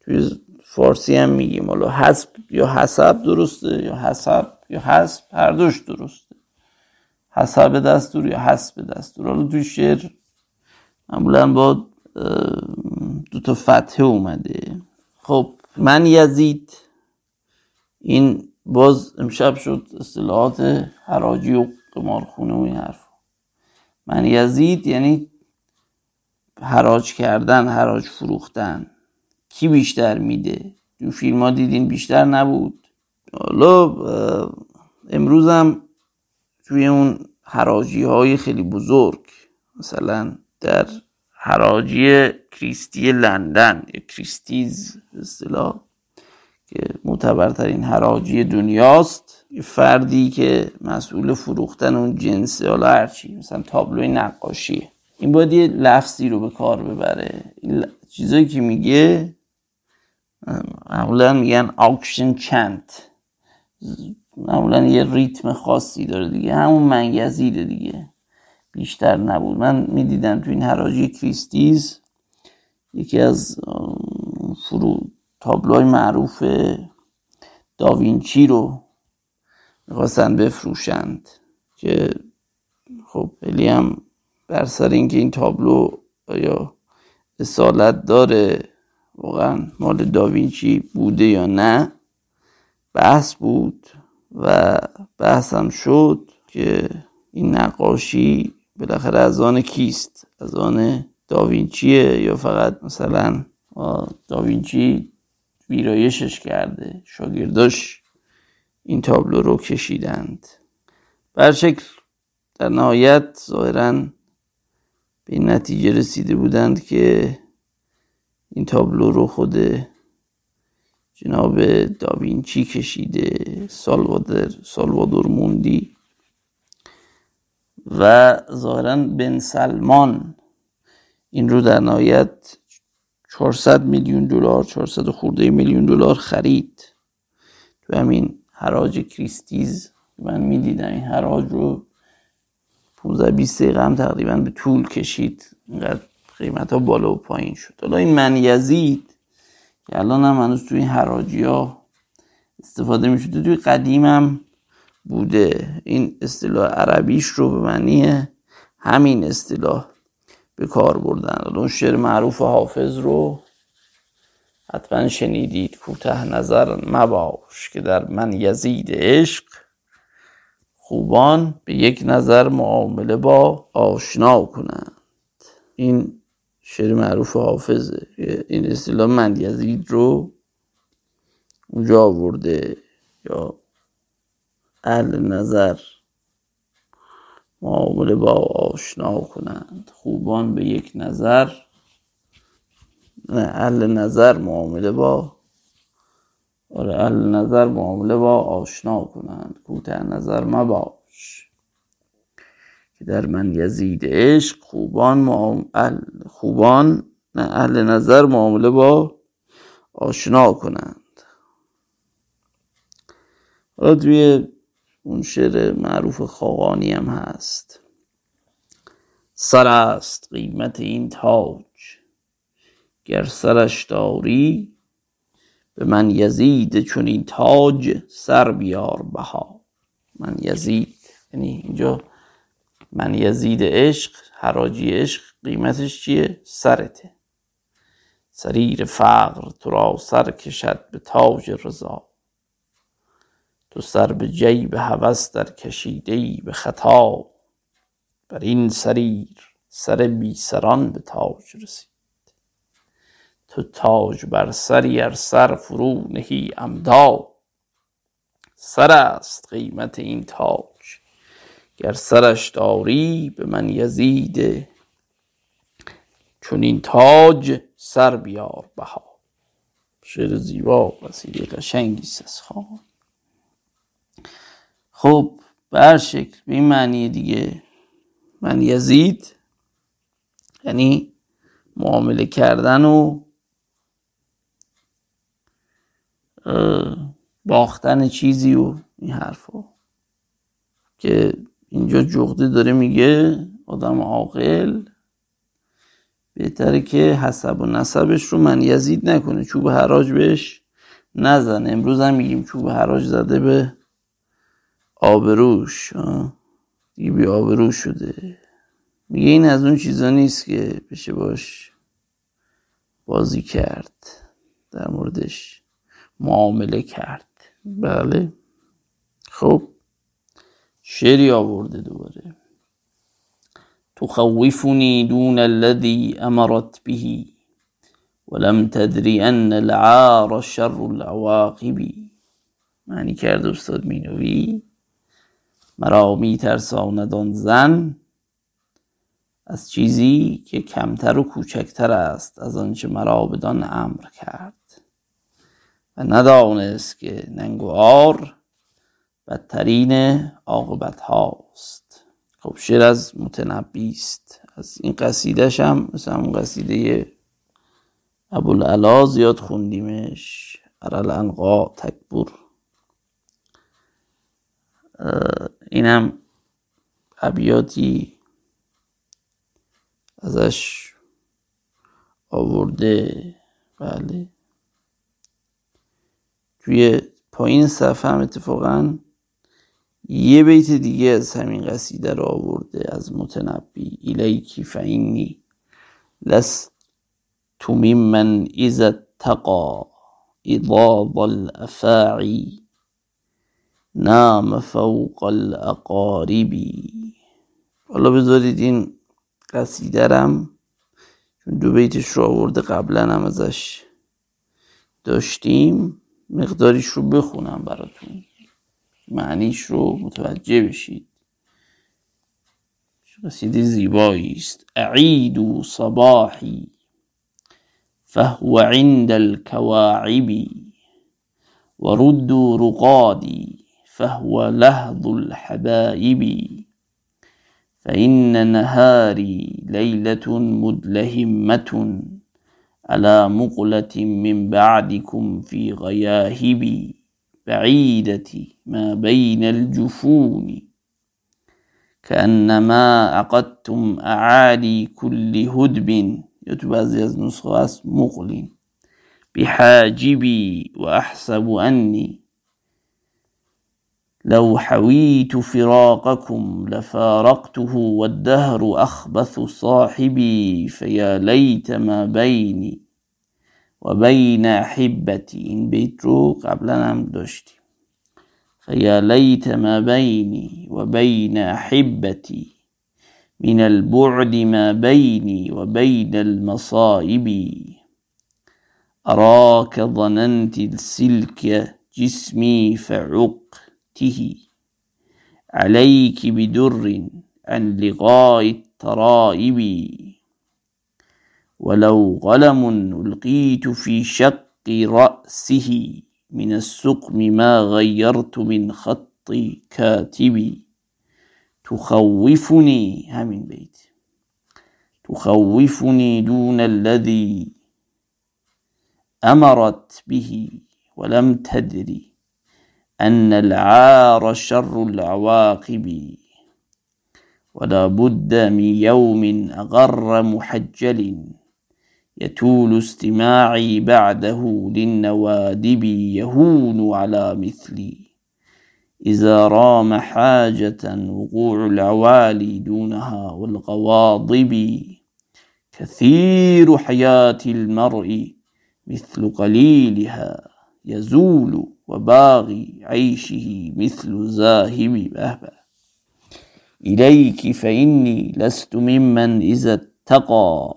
توی فارسی هم میگیم حالا حسب یا حسب درسته یا حسب؟ یا حسب هر دوش درسته. حسب دستور یا حسب دستور. حالا توی شعر معمولا با دو تا فتحه اومده. خب من یزید. این باز امشب شد اصطلاحات حراجی و قمارخونه و این حرف. من یزید یعنی حراج کردن حراج فروختن. کی بیشتر میده؟ تو فیلم ها دیدین بیشتر نبود. حالا امروز هم توی اون حراجی های خیلی بزرگ مثلا در حراجی کریستی لندن یا کریستیز اصطلاح که معتبرترین حراجی دنیاست یه فردی که مسئول فروختن اون جنسه حالا هرچی مثلا تابلوی نقاشیه این باید یه لفظی رو به کار ببره. چیزایی که میگه معمولا میگن آکشن چنت معمولا یه ریتم خاصی داره دیگه. همون منگزیده دیگه. بیشتر نبود. من می‌دیدم تو این حراجی کریستیز یکی از فرو تابلوهای معروف داوینچی رو می‌خواستن بفروشند که خب خیلی هم بر سر اینکه این تابلو آیا اصالت داره واقعا مال داوینچی بوده یا نه. بحث بود و بحثم شد که این نقاشی بالاخره از آن کیست؟ از آن داوینچیه یا فقط مثلا داوینچی ویرایشش کرده شاگرداش این تابلو رو کشیدند؟ بر شکل در نهایت ظاهرا به نتیجه رسیده بودند که این تابلو رو خود جناب داوینچی کشیده سالوادر سالوادور موندی و ظاهرا بن سلمان. این رو در نهایت 400 میلیون دلار 400 خورده میلیون دلار خرید. تو همین حراج کریستیز من می‌دیدم این حراج رو 15 20 دقیقه هم تقریبا به طول کشید. اینقدر قیمت ها بالا و پایین شد. حالا این من یزید که الان هم هنوز توی این حراجی ها استفاده می توی قدیم هم بوده. این اصطلاح عربیش رو به معنی همین اصطلاح به کار بردن. اون شعر معروف حافظ رو حتما شنیدید. کوته نظر مباش که در من یزید عشق خوبان به یک نظر معامله با آشنا کنند. این شعر معروف حافظه. این اصطلاح من یزید رو اونجا آورده. یا اهل نظر معامله با آشنا کنند. خوبان به یک نظر. نه اهل نظر معامله با آره اهل نظر معامله با آشنا کنند. کوته نظر مباش. که در من یزید عشق خوبان اهل خوبان نه اهل نظر معامله با آشنا کنند. حالا توی اون شعر معروف خاقانی هم هست. سر است قیمت این تاج. گر سرش داری به من یزید چون این تاج سر بیار بها من یزید یعنی اینجا من یزید عشق حراجی عشق قیمتش چیه؟ سرته. سریر فقر تو را سر کشد به تاج رضا. تو سر به جیب هوس در کشیده ای به خطا. بر این سریر سر بی سران به تاج رسید. تو تاج بر سری ار سر فرو نهی امدا. سر است قیمت این تاج. گر سرش داری به من یزید. چون این تاج سر بیار بها. شعر زیبا قصیده قشنگی از خان خب به هر شکل به این معنی دیگه. من یزید یعنی معامله کردن و باختن چیزی و این حرفا. که اینجا جغده داره میگه آدم عاقل. بهتره که حسب و نسبش رو من یزید نکنه. چوب حراج بهش نزنه. امروز هم میگیم چوب حراج زده به آبروش. دیگه بی آبرو شده. میگه این از اون چیزا نیست که بشه باش بازی کرد. در موردش معامله کرد. بله. خب. شعری آورده دوباره. تخوفني دون الذي امرت به ولم تدری ان العار شر العواقب. معنی کرد استاد مینوی. مرا می ترساند آن زن از چیزی که کمتر و کوچکتر است از آنچه مرا بدان امر کرد و ندانست که ننگوار بدترین عاقبت هاست خب شعر از متنبی است. از این قصیدش هم مثل همون قصیده ابوالعلا زیاد خوندیمش. ارال انقا تکبر. اینم ابیاتی ازش آورده. بله. توی پایین صفحه هم اتفاقا یه بیت دیگه از همین قصیده رو آورده از متنبی ایلیکی فینی لست من اذا تقا اضاض الافاعی نام فوق الاقاربی حالا بذارید این قصیده رم چون دو بیتش رو آورده قبلا هم ازش داشتیم مقداریش رو بخونم براتون. معنیش رو متوجه بشید. قصیده زیبایی است. اعید صباحی فهو عند الكواعب ورد رقادي فهو لهض الحبائب فإن نهاري ليلة مدلهمة على مقلة من بعدكم في غياهب بعيدة ما بين الجفون. كأنما عقدتم أعالي كل هدب يتو بعضي از نسخه مقل بحاجبي وأحسب أني لو حويت فراقكم لفارقته والدهر أخبث صاحبي فيا ليت ما بيني. وبين أحبتي إن بيت رو قبلا هم داشتیم فيا ليت ما بيني وبين أحبتي من البعد ما بيني وبين المصائب. أراك ظننت السلك جسمي فعق ته عليك بدر عن لقاء الترائب. ولو غلم ألقيت في شق رأسه من السقم ما غيرت من خط كاتبي تخوفني همين بيت. تخوفني دون الذي أمرت به ولم تدري أن العار شر العواقب. ولا بد من يوم أغر محجل. يتول استماعي بعده للنوادب يهون على مثلي. إذا رام حاجة وقوع العوالي دونها والغواضب كثير حياة المرء مثل قليلها يزول وباغي عيشه مثل زاهب بهبه إليك فإني لست ممن إذا اتقى.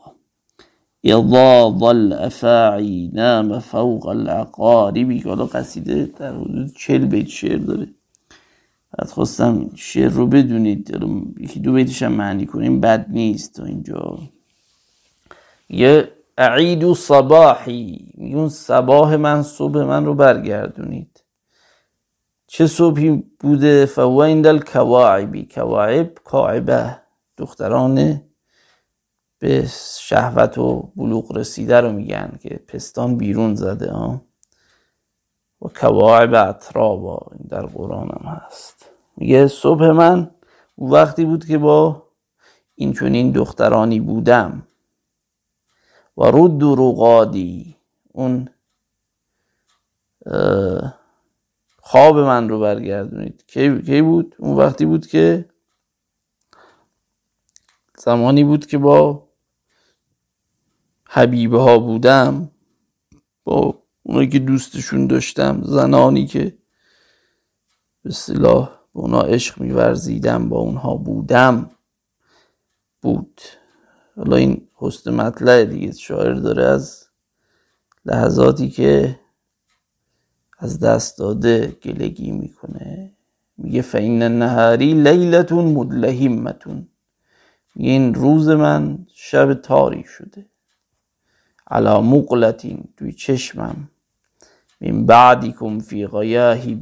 اضاض الافاعی نام فوق العقاربی که حالا قصیده در حدود چل بیت شعر داره. بعد خواستم شعر رو بدونید. یکی دو بیتش هم معنی کنیم. بد نیست تا اینجا. یه اعید و صباحی. میگون صباح من صبح من رو برگردونید. چه صبحی بوده؟ فهو ایندل کواعبی کواعب کاعبه. دختران به شهوت و بلوغ رسیده رو میگن که پستان بیرون زده ها. و کواعب اطرابا در قرآن هم هست. میگه صبح من وقتی بود که با این چونین دخترانی بودم. و رد و اون خواب من رو برگردونید. کی بود؟ اون وقتی بود که زمانی بود که با حبیبه ها بودم با اونایی که دوستشون داشتم زنانی که به صلاح به اونا عشق میورزیدم با اونها بودم بود. حالا این حسن مطلع دیگه شاعر داره از لحظاتی که از دست داده گلگی می‌کنه. میگه فین نهاری لیلتون مدلهیمتون این روز من شب تاری شده. علا مقلتین توی چشمم. من بعدیکم فی غیاهی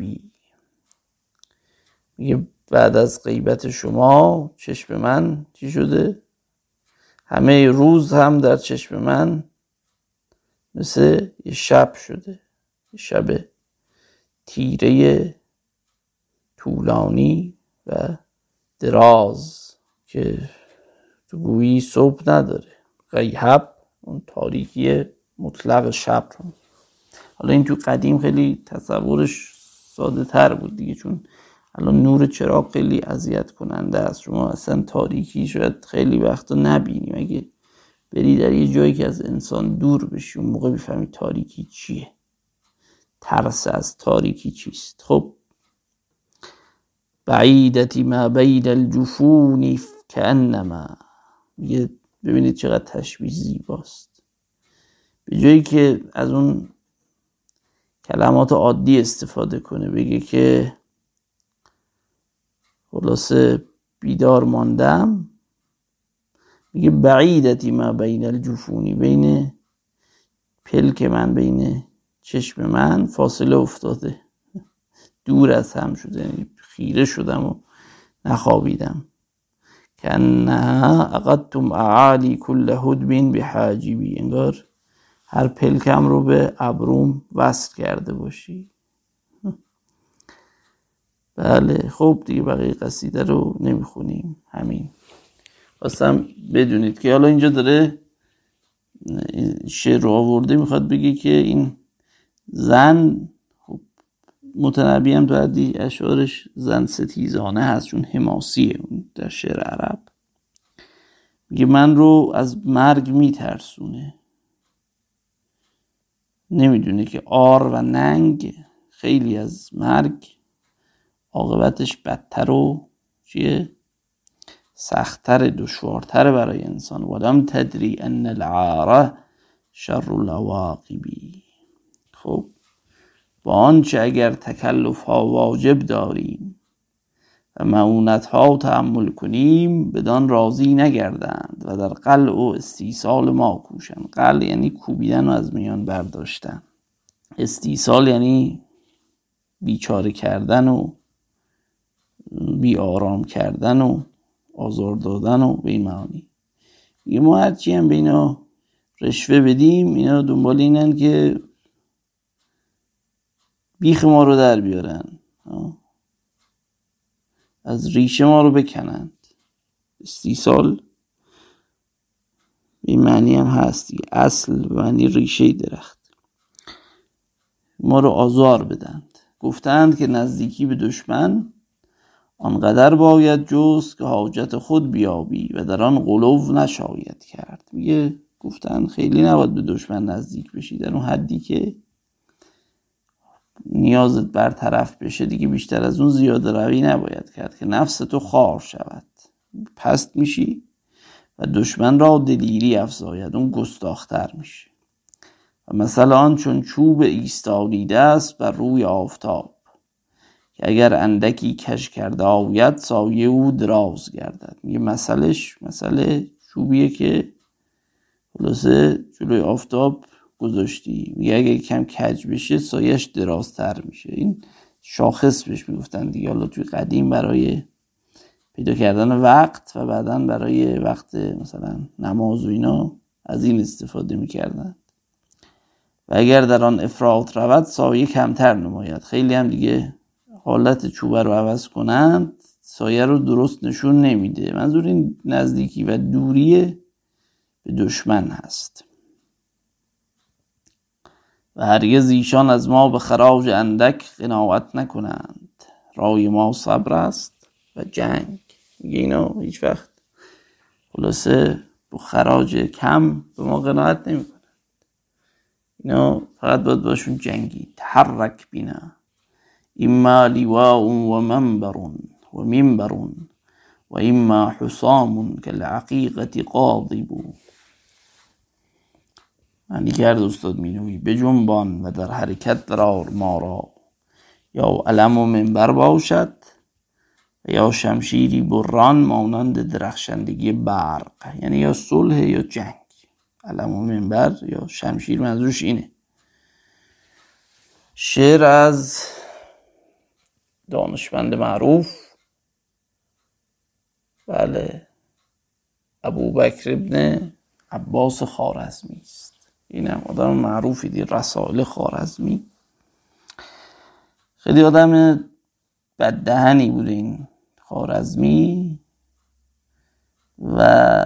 میگه بعد از غیبت شما چشم من چی شده؟ همه روز هم در چشم من مثل یه شب شده. یه شب تیره طولانی و دراز که تو گویی صبح نداره. غیب اون تاریکی مطلق شب رو. حالا این تو قدیم خیلی تصورش ساده تر بود دیگه چون الان نور چراغ خیلی اذیت کننده است. شما اصلا تاریکی شاید خیلی وقتا نبینیم اگه بری در یه جایی که از انسان دور بشی اون موقع بفهمی تاریکی چیه؟ ترس از تاریکی چیست؟ خب بعیدتی ما بین الجفون کانما میگه ببینید چقدر تشبیه زیباست. به جایی که از اون کلمات عادی استفاده کنه بگه که خلاصه بیدار ماندم. میگه بعیدتی ما بین الجفونی بین پلک من بین چشم من فاصله افتاده. دور از هم شده یعنی خیره شدم و نخوابیدم. کنها اقدتم اعالی کل هدبین به حاجبی انگار هر پلکم رو به ابروم وصل کرده باشی. بله خب دیگه بقیه قصیده رو نمی‌خونیم. همین. خواستم بدونید که حالا اینجا داره شعر رو آورده می‌خواد بگه که این زن متنبی هم تو اشعارش زن ستیزانه هست چون حماسیه در شعر عرب. میگه من رو از مرگ میترسونه. نمی‌دونه که آر و ننگ خیلی از مرگ عاقبتش بدتر و چیه؟ سختتر دشوارتر برای انسان. ولم تدری ان العاره شر العواقبی. خب با آنچه اگر تکلف ها واجب داریم و معونت ها تحمل کنیم بدان راضی نگردند و در قلع و استیصال ما کوشند. قلع یعنی کوبیدن و از میان برداشتن. استیصال یعنی بیچاره کردن و بی آرام کردن و آزار دادن و به این معانی. ما هرچی هم به اینا رشوه بدیم. اینا دنبال اینن که بیخ ما رو در بیارن. از ریشه ما رو بکنند. استیصال به معنی هم هست اصل به معنی ریشه درخت. ما رو آزار بدند. گفتند که نزدیکی به دشمن آنقدر باید جست که حاجت خود بیابی و در آن غلو نشاید کرد. میگه گفتن خیلی نباید به دشمن نزدیک بشی. در اون حدی که نیازت برطرف بشه دیگه بیشتر از اون زیاده روی نباید کرد که نفس تو خار شود. پست میشی و دشمن را دلیری افزاید. اون گستاختر میشه. و مثلا چون چوب ایستادیده است بر روی آفتاب که اگر اندکی کش کرده آید سایه او دراز گردد. میگه مسئلهش مسئله چوبیه که خلاصه جلوی آفتاب گذاشتی. میگه اگه کم کج بشه سایش درازتر میشه. این شاخص بهش می‌گفتن دیگه. حالا توی قدیم برای پیدا کردن وقت و بعدا برای وقت مثلا نماز و اینا از این استفاده می‌کردن. و اگر در آن افراط رود سایه کمتر نماید. خیلی هم دیگه حالت چوبه رو عوض کنند سایه رو درست نشون نمیده. منظور این نزدیکی و دوری به دشمن هست. و هرگز ایشان از ما به خراج اندک قناعت نکنند. رای ما صبر است و جنگ. میگه اینا هیچ وقت. خلاصه با خراج کم به ما قناعت نمی‌کنند. اینا فقط باید باشون جنگی. تحرک بینا. اما لواء و منبر و منبر و اما حسام كالعقیقة قاضب معنی کرد استاد مینوی جنبان و در حرکت درار ما را. یا علم و منبر باشد یا شمشیری بران مانند درخشندگی برق یعنی یا صلح یا جنگ. علم و منبر یا شمشیر منظورش اینه. شعر از دانشمند معروف. بله ابو بکر ابن عباس خارزمی است. اینم آدم معروفی دی رسائل خارزمی خیلی آدم بددهنی بود این خارزمی و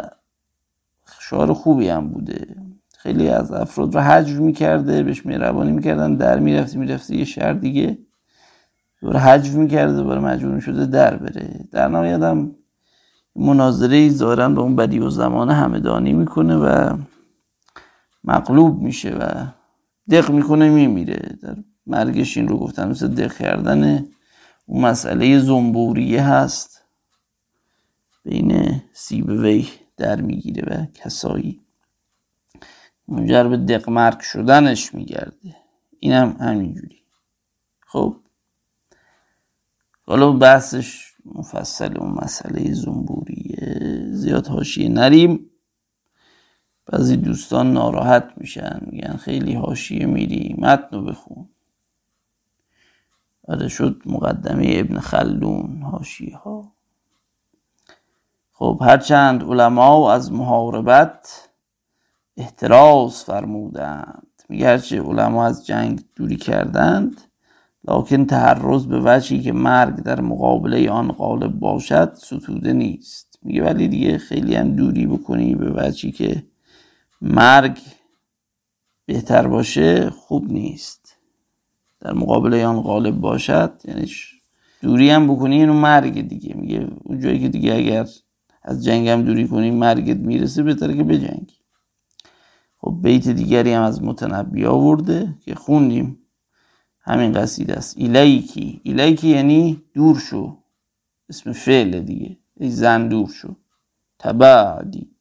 شعار خوبی هم بوده. خیلی از افراد رو حجر می‌کرده بهش مهربانی می‌کردن در می‌رفتی می‌رفتی یه شهر دیگه. دور حجر می‌کرده دوباره مجبور شده در بره. در نهایت هم مناظره ظاهرا به اون بدی و زمانه همدانی می‌کنه و مغلوب میشه و دق می‌کنه میمیره. در مرگش این رو گفتن مثل دق کردن اون مسئله زنبوریه هست. بین سیبوی در می‌گیره و کسایی. منجر به دق مرگ شدنش میگرده. اینم همینجوری. خب؟ حالا بحثش مفصل اون مسئله زنبوریه. زیاد حاشیه نریم. بعضی دوستان ناراحت میشن میگن خیلی حاشیه میری متنو بخون. آره شد مقدمه ابن خلدون حاشیه ها خب هرچند علما از محاربت احتراز فرمودند. میگه هرچه علما از جنگ دوری کردند لکن تحرز به وجهی که مرگ در مقابله آن غالب باشد ستوده نیست. میگه ولی دیگه خیلی هم دوری بکنی به وجهی که مرگ بهتر باشه خوب نیست. در مقابله آن غالب باشد یعنی دوری هم بکنی اینو مرگ دیگه. میگه اون جایی که دیگه اگر از جنگ هم دوری کنی مرگت می‌رسه بهتره که بجنگی. خب بیت دیگری هم از متنبی آورده که خوندیم. همین قصیده است. ایلیکی. ایلیکی یعنی دور شو. اسم فعل دیگه. ای زن دور شو. تبعدی.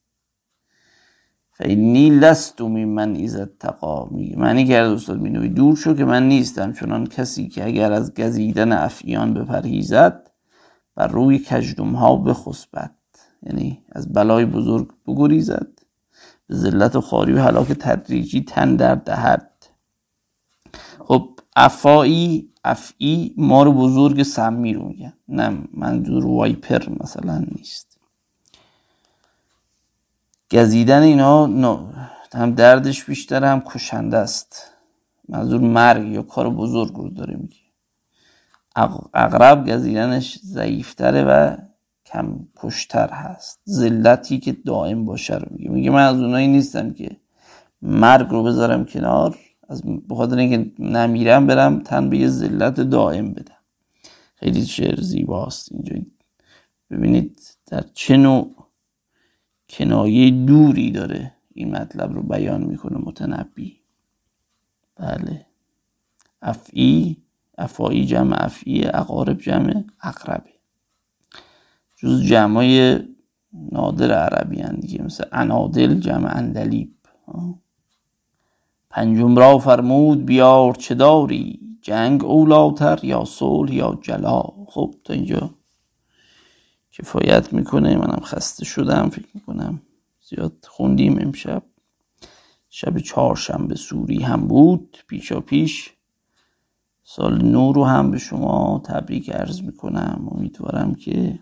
فینی لست من ایزد تقا میگه معنی کرد استاد مینوی دور شو که من نیستم. چنان کسی که اگر از گزیدن افیان بپرهیزد بر روی کجدم ها بخسبد. یعنی از بلای بزرگ بگریزد. به ذلت و خاری و هلاک تدریجی تن در دهد. خب افایی افعی مار بزرگ سمی رو میگن. نه منظور وایپر مثلا نیست. گزیدن اینا هم دردش بیشتر هم کشنده است. منظور مرگ یا کار بزرگ رو داره میگه. اقرب گزیدنش ضعیفتره و کم پشتر هست. ذلتی که دائم باشه رو میگه. میگه من از اونایی نیستم که مرگ رو بذارم کنار از بخاطر اینکه نمیرم برم تن به یه ذلت دائم بدم. خیلی شعر زیباست اینجا. ببینید در چه نوع کنایه دوری داره این مطلب رو بیان می‌کنه متنبی. بله. افعی افعی جمع افعی اقارب جمع اقربه جز جمعای نادر عربی هن دیگه مثل انادل جمع اندلیب. پنجم را فرمود بیار چه داری؟ جنگ اولاتر یا صلح یا جلا. خب تا اینجا. کفایت می‌کنه منم خسته شدم فکر می‌کنم زیاد خوندیم امشب. شب چهارشنبه سوری هم بود پیشا پیش. سال نو رو هم به شما تبریک عرض می‌کنم. امیدوارم که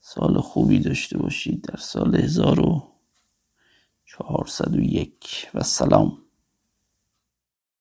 سال خوبی داشته باشید در سال 1401 و سلام.